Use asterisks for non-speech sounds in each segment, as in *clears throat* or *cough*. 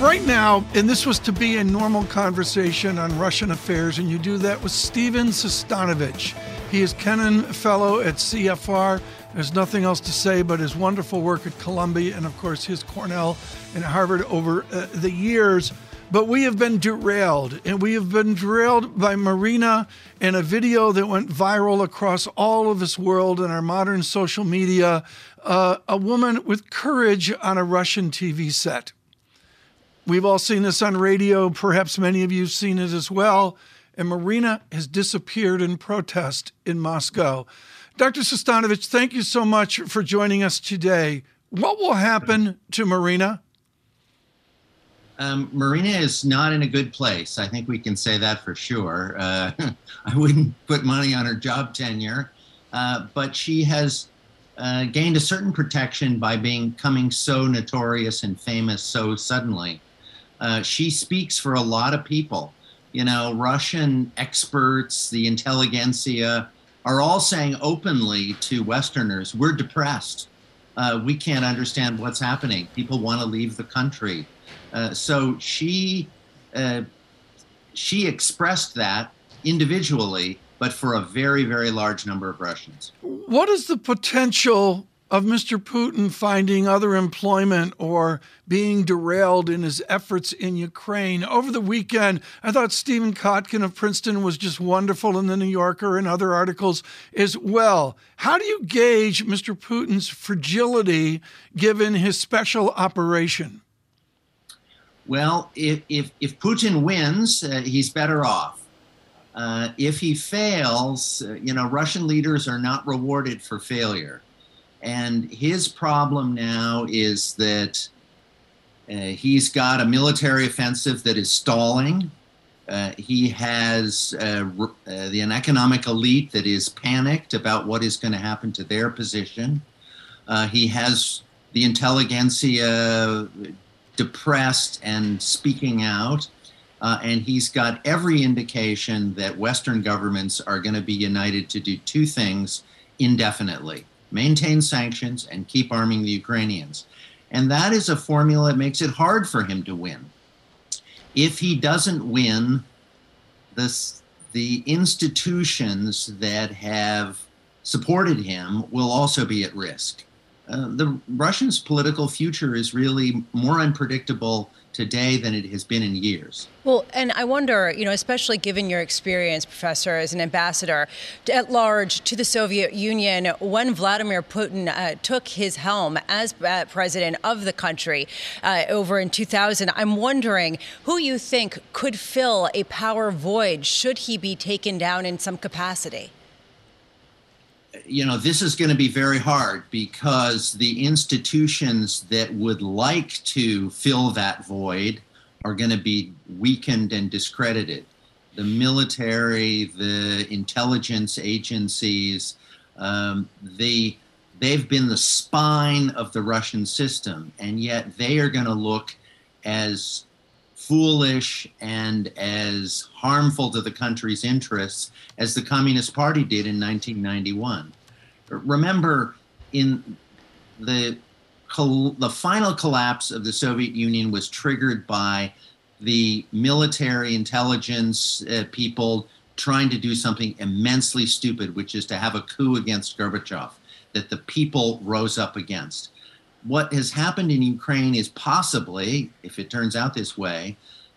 Right now, and this was to be a normal conversation on Russian affairs, and you do that with Stephen Sestanovich. He is Kennan Fellow at CFR. There's nothing else to say but his wonderful work at Columbia and, of course, his Cornell and Harvard over uh, the years. But we have been derailed, and we have been derailed by Marina and a video that went viral across all of this world and our modern social media. Uh, a woman with courage on a Russian TV set. We've all seen this on radio. Perhaps many of you have seen it as well. And Marina has disappeared in protest in Moscow. Dr. Sestanovich, thank you so much for joining us today. What will happen to Marina? Um, Marina is not in a good place. I think we can say that for sure. Uh, *laughs* I wouldn't put money on her job tenure, uh, but she has uh, gained a certain protection by being coming so notorious and famous so suddenly. Uh, she speaks for a lot of people. You know, Russian experts, the intelligentsia, are all saying openly to Westerners, we're depressed. Uh, we can't understand what's happening. People want to leave the country. Uh, so she uh, she expressed that individually, but for a very, very large number of Russians. What is the potential of Mr. Putin finding other employment or being derailed in his efforts in Ukraine. Over the weekend, I thought Stephen Kotkin of Princeton was just wonderful in the New Yorker and other articles as well. How do you gauge Mr. Putin's fragility given his special operation? Well, if, if, if Putin wins, uh, he's better off. Uh, if he fails, uh, you know, Russian leaders are not rewarded for failure. And his problem now is that uh, he's got a military offensive that is stalling. Uh, he has uh, uh the, an economic elite that is panicked about what is going to happen to their position. Uh, he has the intelligentsia depressed and speaking out. Uh, and he's got every indication that Western governments are going to be united to do two things indefinitely maintain sanctions, and keep arming the Ukrainians. And that is a formula that makes it hard for him to win. If he doesn't win, this, the institutions that have supported him will also be at risk. Uh, the Russians' political future is really more unpredictable today than it has been in years. Well, and I wonder, you know, especially given your experience, Professor, as an ambassador at large to the Soviet Union, when Vladimir Putin uh, took his helm as uh, president of the country uh, over in 2000, I'm wondering who you think could fill a power void should he be taken down in some capacity you know, this is going to be very hard because the institutions that would like to fill that void are going to be weakened and discredited. The military, the intelligence agencies, um, they they've been the spine of the Russian system, and yet they are going to look as foolish and as harmful to the country's interests as the Communist Party did in 1991. Remember, in the the final collapse of the Soviet Union was triggered by the military intelligence uh, people trying to do something immensely stupid, which is to have a coup against Gorbachev that the people rose up against what has happened in Ukraine is possibly, if it turns out this way,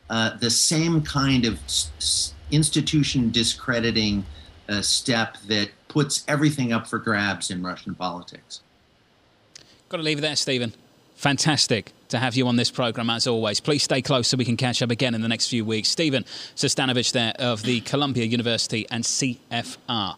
uh, the same kind of s- institution discrediting uh, step that puts everything up for grabs in Russian politics. Got to leave it there, Stephen. Fantastic to have you on this program as always. Please stay close so we can catch up again in the next few weeks. Stephen Sestanovich there of the Columbia University and CFR.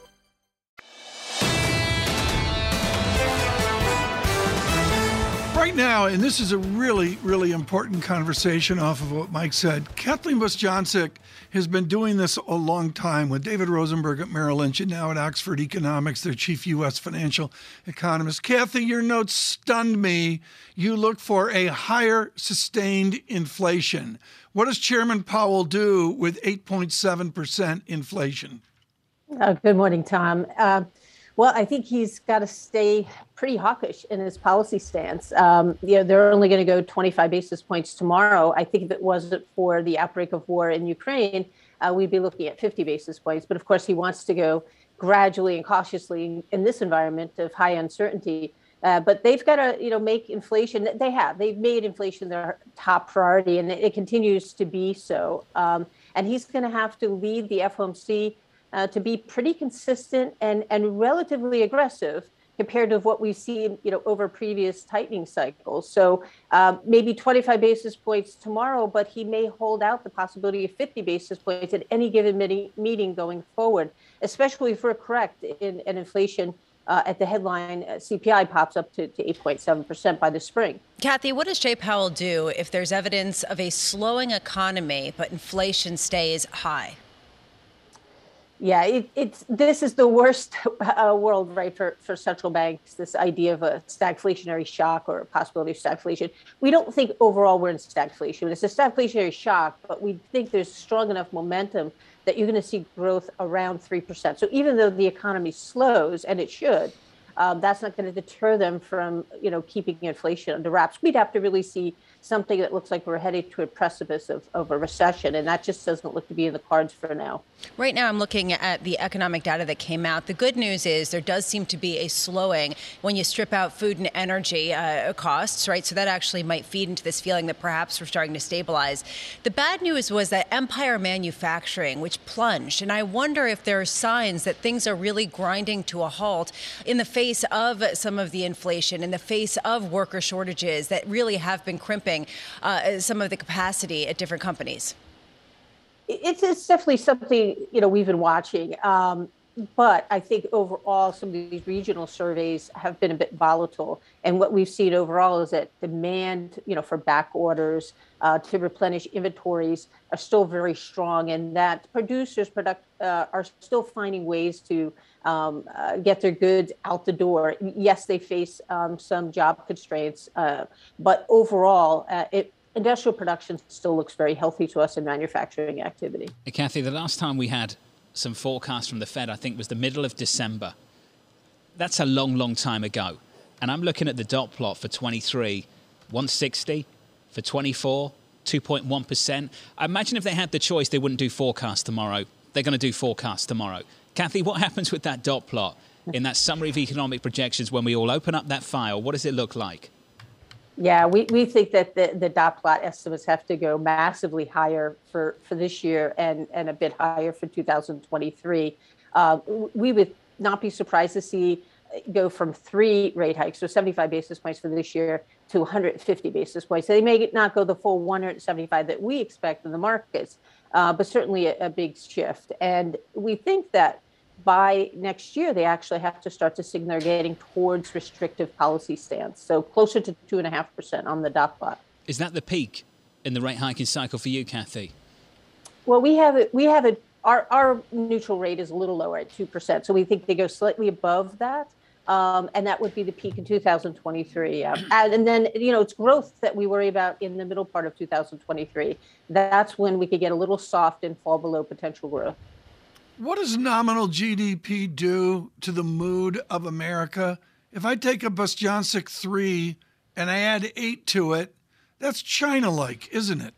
Right now, and this is a really, really important conversation off of what Mike said. Kathleen Bostjancic has been doing this a long time with David Rosenberg at Merrill Lynch and now at Oxford Economics, their chief U.S. financial economist. Kathy, your notes stunned me. You look for a higher sustained inflation. What does Chairman Powell do with 8.7% inflation? Uh, good morning, Tom. Uh, well, I think he's got to stay pretty hawkish in his policy stance. Um, you know, they're only going to go 25 basis points tomorrow. I think if it wasn't for the outbreak of war in Ukraine, uh, we'd be looking at 50 basis points. But of course, he wants to go gradually and cautiously in this environment of high uncertainty. Uh, but they've got to, you know, make inflation. They have. They've made inflation their top priority, and it, continues to be so. Um, and he's going to have to lead the FOMC uh, to be pretty consistent and, and relatively aggressive compared to what we've seen, you know, over previous tightening cycles. So uh, maybe 25 basis points tomorrow, but he may hold out the possibility of 50 basis points at any given meeting going forward, especially if we're correct in, in inflation. Uh, at the headline, uh, CPI pops up to, to 8.7% by the spring. Kathy, what does Jay Powell do if there's evidence of a slowing economy, but inflation stays high? Yeah, it, it's this is the worst uh, world, right, for, for central banks. This idea of a stagflationary shock or a possibility of stagflation. We don't think overall we're in stagflation. It's a stagflationary shock, but we think there's strong enough momentum that you're going to see growth around three percent. So even though the economy slows, and it should, um, that's not going to deter them from, you know, keeping inflation under wraps. We'd have to really see something that looks like we're headed to a precipice of, of a recession, and that just doesn't look to be in the cards for now. Right now, I'm looking at the economic data that came out. The good news is there does seem to be a slowing when you strip out food and energy uh, costs, right? So that actually might feed into this feeling that perhaps we're starting to stabilize. The bad news was that Empire Manufacturing, which plunged, and I wonder if there are signs that things are really grinding to a halt in the face of some of the inflation, in the face of worker shortages that really have been crimping uh, some of the capacity at different companies? It's, it's definitely something you know we've been watching. Um, but I think overall, some of these regional surveys have been a bit volatile. And what we've seen overall is that demand, you know, for back orders uh, to replenish inventories are still very strong, and that producers product uh, are still finding ways to um, uh, get their goods out the door. Yes, they face um, some job constraints, uh, but overall, uh, it industrial production still looks very healthy to us in manufacturing activity. Hey, Kathy, the last time we had some forecasts from the Fed, I think, was the middle of December. That's a long, long time ago. And I'm looking at the dot plot for 23, 160, for 24, 2.1%. I imagine if they had the choice, they wouldn't do forecast tomorrow. They're going to do forecast tomorrow. Kathy, what happens with that dot plot in that summary of economic projections when we all open up that file? What does it look like? Yeah, we, we think that the, the dot plot estimates have to go massively higher for, for this year and, and a bit higher for 2023. Uh, we would not be surprised to see go from three rate hikes, so 75 basis points for this year, to 150 basis points. So they may not go the full 175 that we expect in the markets, uh, but certainly a, a big shift. And we think that by next year, they actually have to start to signal they're getting towards restrictive policy stance. So closer to two and a half percent on the dot plot. Is that the peak in the rate hiking cycle for you, Kathy? Well, we have it. We have it. Our our neutral rate is a little lower at two percent. So we think they go slightly above that. Um, and that would be the peak in 2023. and, and, then, you know, it's growth that we worry about in the middle part of 2023. That's when we could get a little soft and fall below potential growth. What does nominal GDP do to the mood of America? If I take a Bostjancic 3 and I add 8 to it, that's China like, isn't it?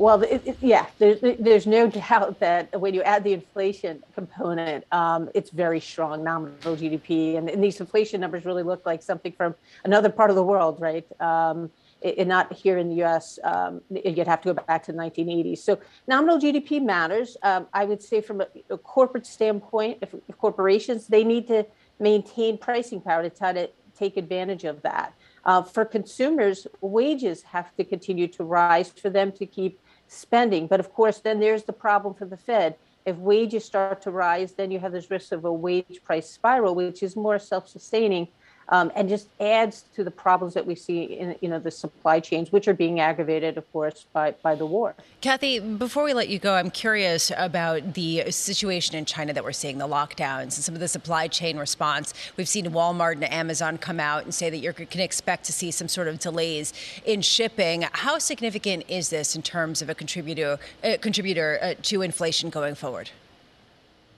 Well, it, it, yeah, there's, there's no *laughs* doubt that when you add the inflation component, um, it's very strong nominal GDP. And, and, these inflation numbers really look like something from another part of the world, right? Um, and not here in the US. Um, you'd have to go back to the 1980s. So nominal GDP matters. Um, I would say from a, a corporate standpoint, if, if corporations, they need to maintain pricing power to try to take advantage of that. Uh, for consumers, wages have to continue to rise for them to keep spending. But of course, then there's the problem for the Fed. If wages start to rise, then you have this risk of a wage price spiral, which is more self sustaining um, and just adds to the problems that we see in you know the supply chains, which are being aggravated, of course, by by the war. Kathy, before we let you go, I'm curious about the situation in China that we're seeing, the lockdowns and some of the supply chain response. We've seen Walmart and Amazon come out and say that you can expect to see some sort of delays in shipping. How significant is this in terms of a contributor contributor uh, to inflation going forward?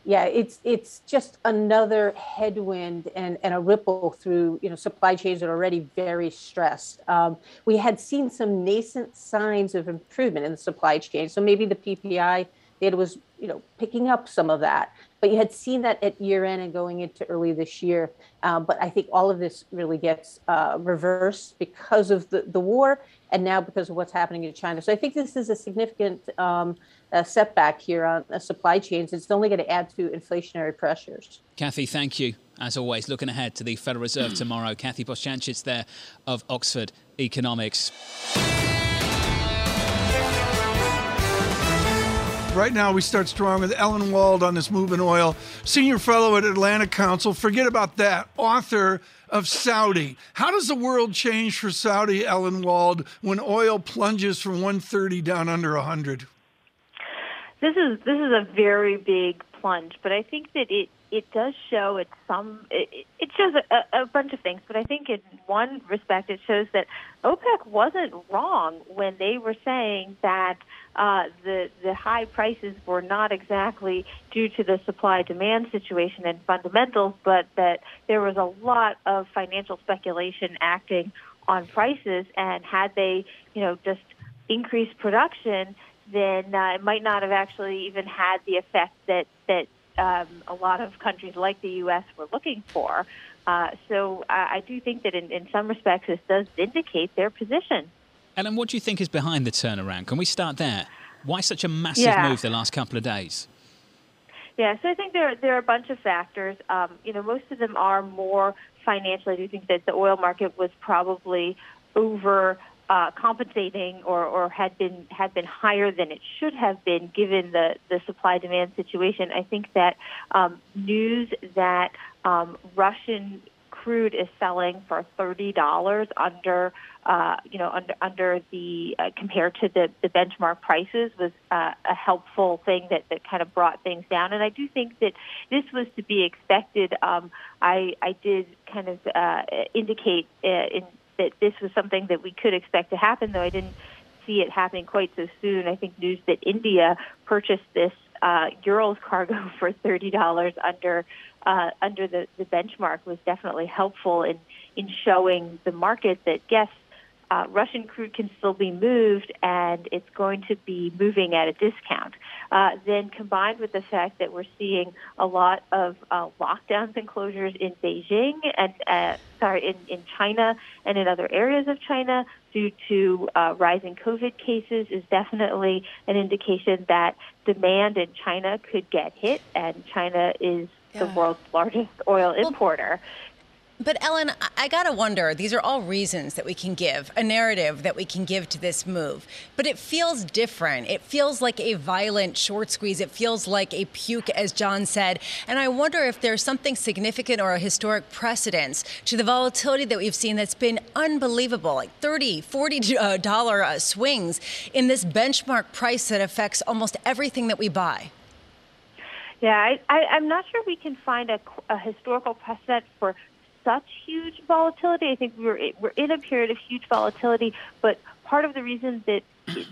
Yeah, it's it's just another headwind and, and a ripple through you know supply chains that are already very stressed. Um, we had seen some nascent signs of improvement in the supply chain, so maybe the PPI data was you know picking up some of that. But you had seen that at year end and going into early this year. Uh, but I think all of this really gets uh, reversed because of the, the war and now because of what's happening in China. So I think this is a significant um, uh, setback here on supply chains. It's only going to add to inflationary pressures. Kathy, thank you. As always, looking ahead to the Federal Reserve tomorrow. Kathy Bostjancic there of Oxford Economics. Right now, we start strong with Ellen Wald on this Moving Oil, senior fellow at Atlantic Council. Forget about that. Author of Saudi. How does the world change for Saudi, Ellen Wald, when oil plunges from 130 down under 100? This is this is a very big plunge, but I think that it it does show it some it, it shows a, a bunch of things but i think in one respect it shows that opec wasn't wrong when they were saying that uh, the the high prices were not exactly due to the supply demand situation and fundamentals but that there was a lot of financial speculation acting on prices and had they you know just increased production then uh, it might not have actually even had the effect that that um, a lot of countries like the U.S. were looking for. Uh, so I, I, do think that in, in some respects this does vindicate their position. Ellen, what do you think is behind the turnaround? Can we start there? Why such a massive yeah. move the last couple of days? Yeah, so I think there there are a bunch of factors. Um, you know, most of them are more financial. I do think that the oil market was probably over uh, compensating or, or had been had been higher than it should have been given the, the supply demand situation. I think that um, news that um, Russian crude is selling for thirty dollars under uh, you know under under the uh, compared to the, the benchmark prices was uh, a helpful thing that, that kind of brought things down. And I do think that this was to be expected. Um, I I did kind of uh, indicate uh, in that this was something that we could expect to happen, though I didn't see it happening quite so soon. I think news that India purchased this uh, Urals cargo *laughs* for thirty dollars under uh, under the, the benchmark was definitely helpful in in showing the market that yes, uh, Russian crude can still be moved and it's going to be moving at a discount. Uh, then combined with the fact that we're seeing a lot of uh, lockdowns and closures in Beijing and uh, sorry in, in China and in other areas of China due to uh, rising COVID cases is definitely an indication that demand in China could get hit and China is yeah. the world's largest oil importer. But Ellen, I gotta wonder, these are all reasons that we can give, a narrative that we can give to this move. But it feels different. It feels like a violent short squeeze. It feels like a puke, as John said. And I wonder if there's something significant or a historic precedence to the volatility that we've seen that's been unbelievable, like 30, 40 dollar uh, swings in this benchmark price that affects almost everything that we buy. Yeah, I, I'm not sure we can find a, a historical precedent for such huge volatility. I think we're we're in a period of huge volatility, but part of the reason that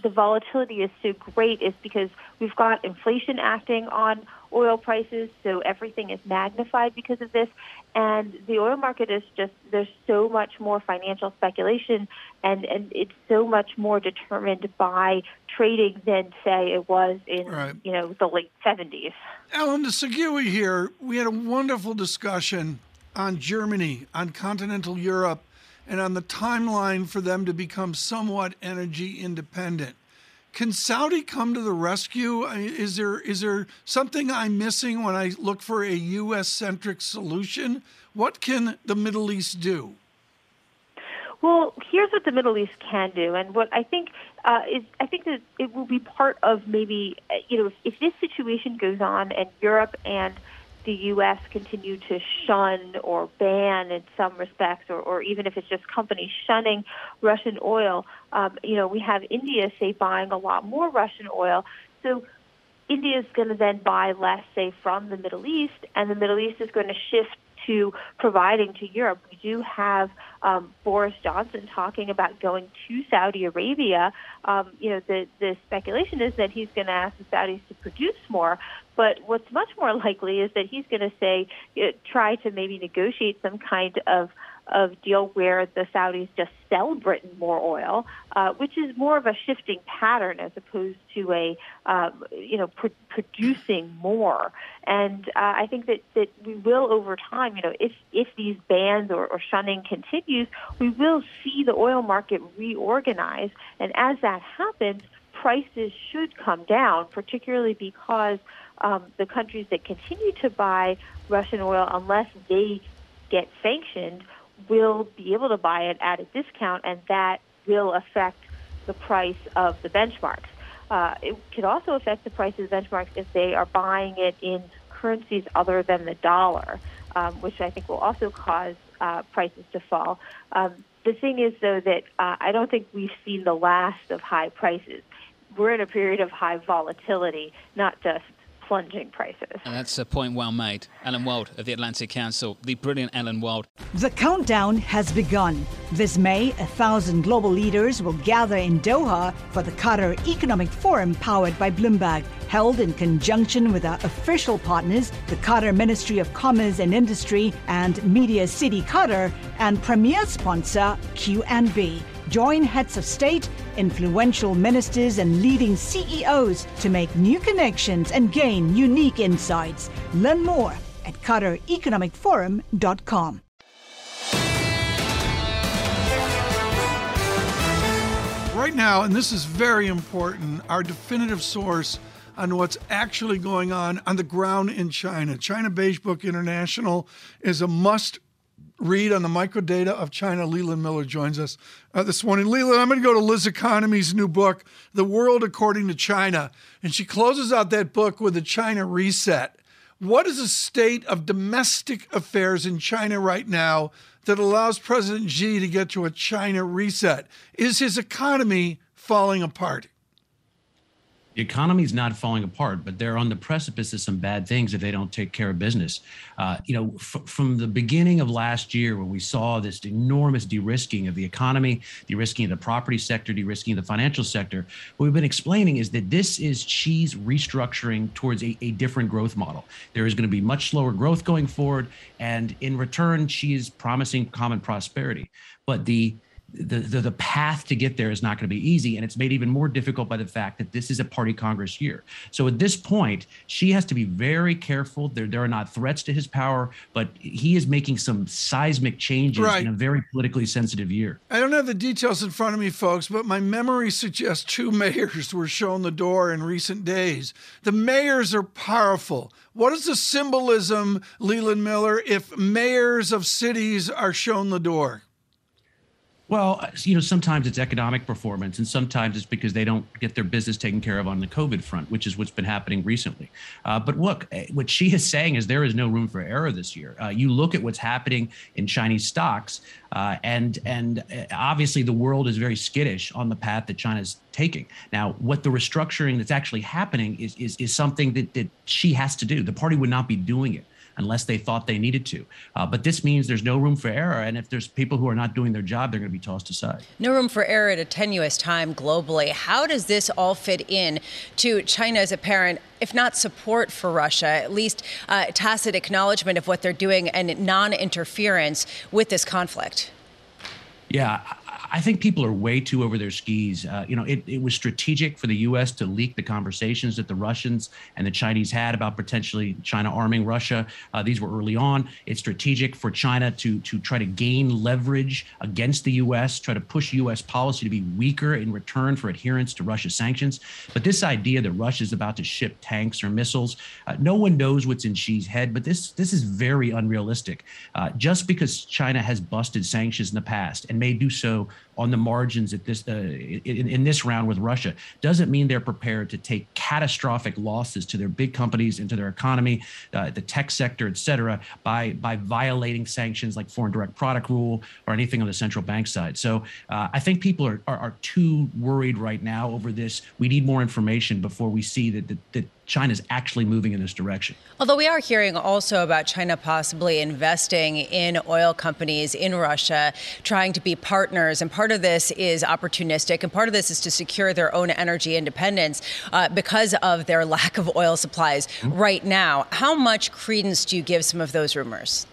the volatility is so great is because we've got inflation acting on oil prices, so everything is magnified because of this. And the oil market is just there's so much more financial speculation, and and it's so much more determined by trading than say it was in right. you know the late 70s. Ellen Segui here. We had a wonderful discussion on Germany, on continental Europe, and on the timeline for them to become somewhat energy independent. Can Saudi come to the rescue? Is there is there something I'm missing when I look for a U.S. centric solution? What can the Middle East do? Well, here's what the Middle East can do, and what I think uh, is I think that it will be part of maybe you know if, if this situation goes on and Europe and the U.S. continue to shun or ban in some respects, or, or even if it's just companies shunning Russian oil, um, you know, we have India, say, buying a lot more Russian oil. So India is going to then buy less, say, from the Middle East, and the Middle East is going to shift to providing to Europe. We do have um, Boris Johnson talking about going to Saudi Arabia. Um, you know, the, the speculation is that he's going to ask the Saudis to produce more. But what's much more likely is that he's going to say, uh, try to maybe negotiate some kind of of deal where the Saudis just sell Britain more oil, uh, which is more of a shifting pattern as opposed to a um, you know pr- producing more. And uh, I think that that we will over time, you know, if if these bans or, or shunning continues, we will see the oil market reorganize, and as that happens, prices should come down, particularly because um, the countries that continue to buy Russian oil, unless they get sanctioned, will be able to buy it at a discount, and that will affect the price of the benchmarks. Uh, it could also affect the price of the benchmarks if they are buying it in currencies other than the dollar, um, which I think will also cause uh, prices to fall. Um, the thing is, though, that uh, I don't think we've seen the last of high prices. We're in a period of high volatility, not just plunging prices. And that's a point well made. Ellen Wald of the Atlantic Council, the brilliant Ellen Wald. The countdown has begun. This May, a thousand global leaders will gather in Doha for the Qatar Economic Forum powered by Bloomberg, held in conjunction with our official partners, the Qatar Ministry of Commerce and Industry and Media City Qatar, and premier sponsor QNB. Join heads of state, influential ministers, and leading CEOs to make new connections and gain unique insights. Learn more at QatarEconomicForum.com. Right now, and this is very important, our definitive source on what's actually going on on the ground in China. China Beige Book International is a must read on the microdata of China. Leland Miller joins us uh, this morning. Leland, I'm going to go to Liz Economy's new book, The World According to China. And she closes out that book with a China reset. What is the state of domestic affairs in China right now that allows President Xi to get to a China reset? Is his economy falling apart? The economy is not falling apart, but they're on the precipice of some bad things if they don't take care of business. Uh, you know, f- from the beginning of last year, when we saw this enormous de-risking of the economy, de-risking of the property sector, de-risking of the financial sector, what we've been explaining is that this is Xi's restructuring towards a, a different growth model. There is going to be much slower growth going forward, and in return, Xi is promising common prosperity. But the the, the, the path to get there is not going to be easy and it's made even more difficult by the fact that this is a party congress year. So at this point Xi has to be very careful. There, there are not threats to his power but he is making some seismic changes right. in a very politically sensitive year. I don't have the details in front of me folks but my memory suggests two *laughs* mayors were shown the door in recent days. The mayors are powerful. What is the symbolism leland miller if mayors of cities are shown the door Well, uh, you know, sometimes it's economic performance, and sometimes it's because they don't get their business taken care of on the COVID front, which is what's been happening recently. Uh, but look, eh, what Xi is saying is there is no room for error this year. Uh, you look at what's happening in Chinese stocks, uh, and and eh, obviously the world is very skittish on the path that China's taking. Now, what the restructuring that's actually happening is is is something that that Xi has to do. The party would not be doing it unless they thought they needed to. Uh, but this means there's no room for error. And if there's people who are not doing their job, they're going to be tossed aside. No room for error at a tenuous time globally. How does this all fit in to China's apparent if not support for Russia, at least uh, tacit acknowledgement of what they're doing and non interference with this conflict? Yeah, I think people are way too over their skis. Uh, you know, it, it was strategic for the U.S. to leak the conversations that the Russians and the Chinese had about potentially China arming Russia. Uh, these were early on. It's strategic for China to to try to gain leverage against the U.S., try to push U.S. policy to be weaker in return for adherence to Russia sanctions. But this idea that Russia is about to ship tanks or missiles, uh, no one knows what's in Xi's head. But this this is very unrealistic. Uh, just because China has busted sanctions in the past and may do so on the margins at this uh, in, in, this round with Russia doesn't mean they're prepared to take catastrophic losses to their big companies and to their economy, uh, the tech sector, et cetera, by by violating sanctions like foreign direct product rule or anything on the central bank side. So uh, I think people are, are, are too worried right now over this. We need more information before we see that that, that China's actually moving in this direction. Although we are hearing also about China possibly investing in oil companies in Russia, trying to be partners. And part of this is opportunistic, and part of this is to secure their own energy independence uh, because of their *laughs* lack of oil supplies mm-hmm. right now. How much credence do you give some of those rumors?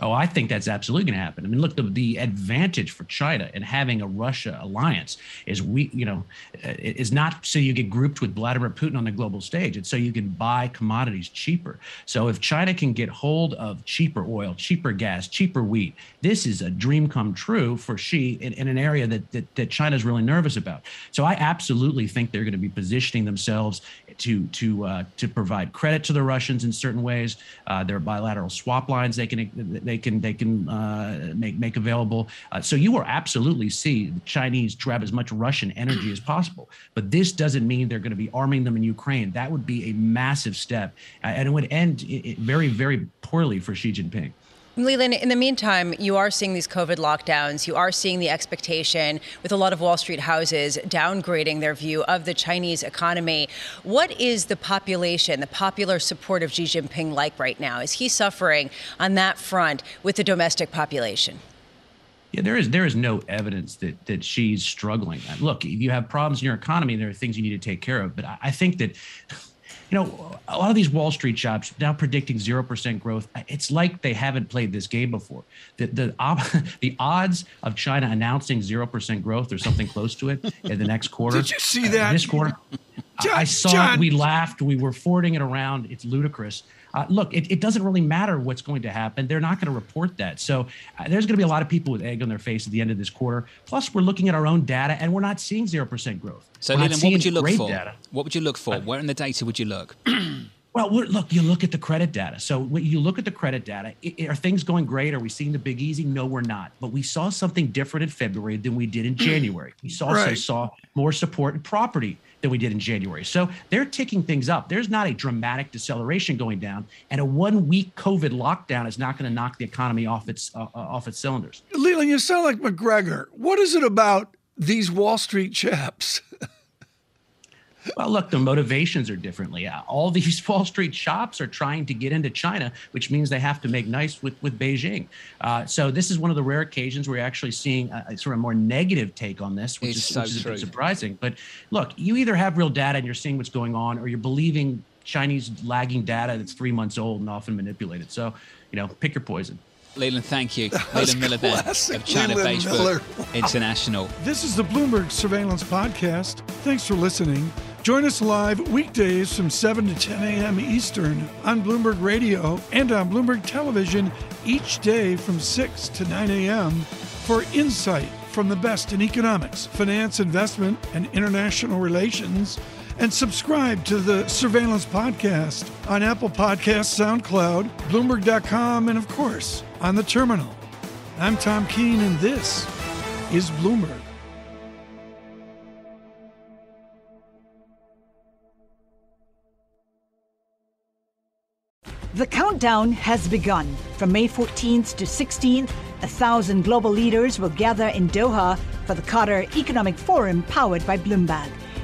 Oh, I think that's absolutely going to happen. I mean, look, the, the advantage for China in having a Russia alliance is we, you know, uh, is not so you get grouped with Vladimir Putin on the global stage. It's so you can buy commodities cheaper. So if China can get hold of cheaper oil, cheaper gas, cheaper wheat, this is a dream come true for Xi in, in an area that, that that China's really nervous about. So I absolutely think they're going to be positioning themselves to to uh, to provide credit to the Russians in certain ways. Uh, there are bilateral swap lines they can they can they can uh, make make available. Uh, so you will absolutely see the Chinese grab as much Russian energy as possible. But this doesn't mean they're going to be arming them in Ukraine. That would be a massive step, uh, and it would end very very poorly for Xi Jinping. Leland, in the meantime, you are seeing these COVID lockdowns. You are seeing the expectation with a lot of Wall Street houses downgrading their view of the Chinese economy. What is the population, the popular support of Xi Jinping like right now? Is he suffering on that front with the domestic population? Yeah, there is there is no evidence that that Xi's struggling. Look, if you have problems in your economy, there are things you need to take care of. But I, I think that you know, a lot of these Wall Street shops now predicting zero percent growth. It's like they haven't played this game before. The the *laughs* the odds of China announcing zero percent growth or something close to it in the next quarter. Did you see that? Uh, this quarter, John, I saw John. it. We laughed. We were forwarding it around. It's ludicrous. Uh, look, it, it, doesn't really matter what's going to happen. They're not going to report that. So uh, there's going to be a lot of people with egg on their face at the end of this quarter. Plus, we're looking at our own data, and we're not seeing zero percent growth. So, Leland, what would you look for? Data. What would you look for? Where in the data would you look? *clears throat* Well, look, you look at the credit data. So when you look at the credit data, are things going great? Are we seeing the big easy? No, we're not. But we saw something different in February than we did in *clears throat* January. We saw right. saw more support in property than we did in January. So they're ticking things up. There's not a dramatic deceleration going down, and a one week COVID lockdown is not going to knock the economy off its uh, uh, off its cylinders. Leland, you sound like McGregor. What is it about these Wall Street chaps? *laughs* well, look, the motivations are differently. All these *laughs* Wall Street shops are trying to get into China, which means they have to make nice with with Beijing. Uh, so this is one of the rare occasions where you're actually seeing a, a sort of more negative take on this, which it's is, so which is a bit surprising. But look, you either have real data and you're seeing what's going on, or you're believing Chinese lagging data that's three months old and often manipulated. So, you know, pick your poison. Leland, thank you. *laughs* Leland Miller there of China Beige Book International. *laughs* This is the Bloomberg Surveillance Podcast. Thanks for listening. Join us live weekdays from 7 to 10 a.m. Eastern on Bloomberg Radio and on Bloomberg Television each day from 6 to 9 a.m. for insight from the best in economics, finance, investment, and international relations. And subscribe to the Surveillance Podcast on Apple Podcasts, SoundCloud, Bloomberg.com, and of course, on the terminal. I'm Tom Keene, and this is Bloomberg. The countdown has begun. From May 14th to 16th, a thousand global leaders will gather in Doha for the Qatar Economic Forum powered by Bloomberg.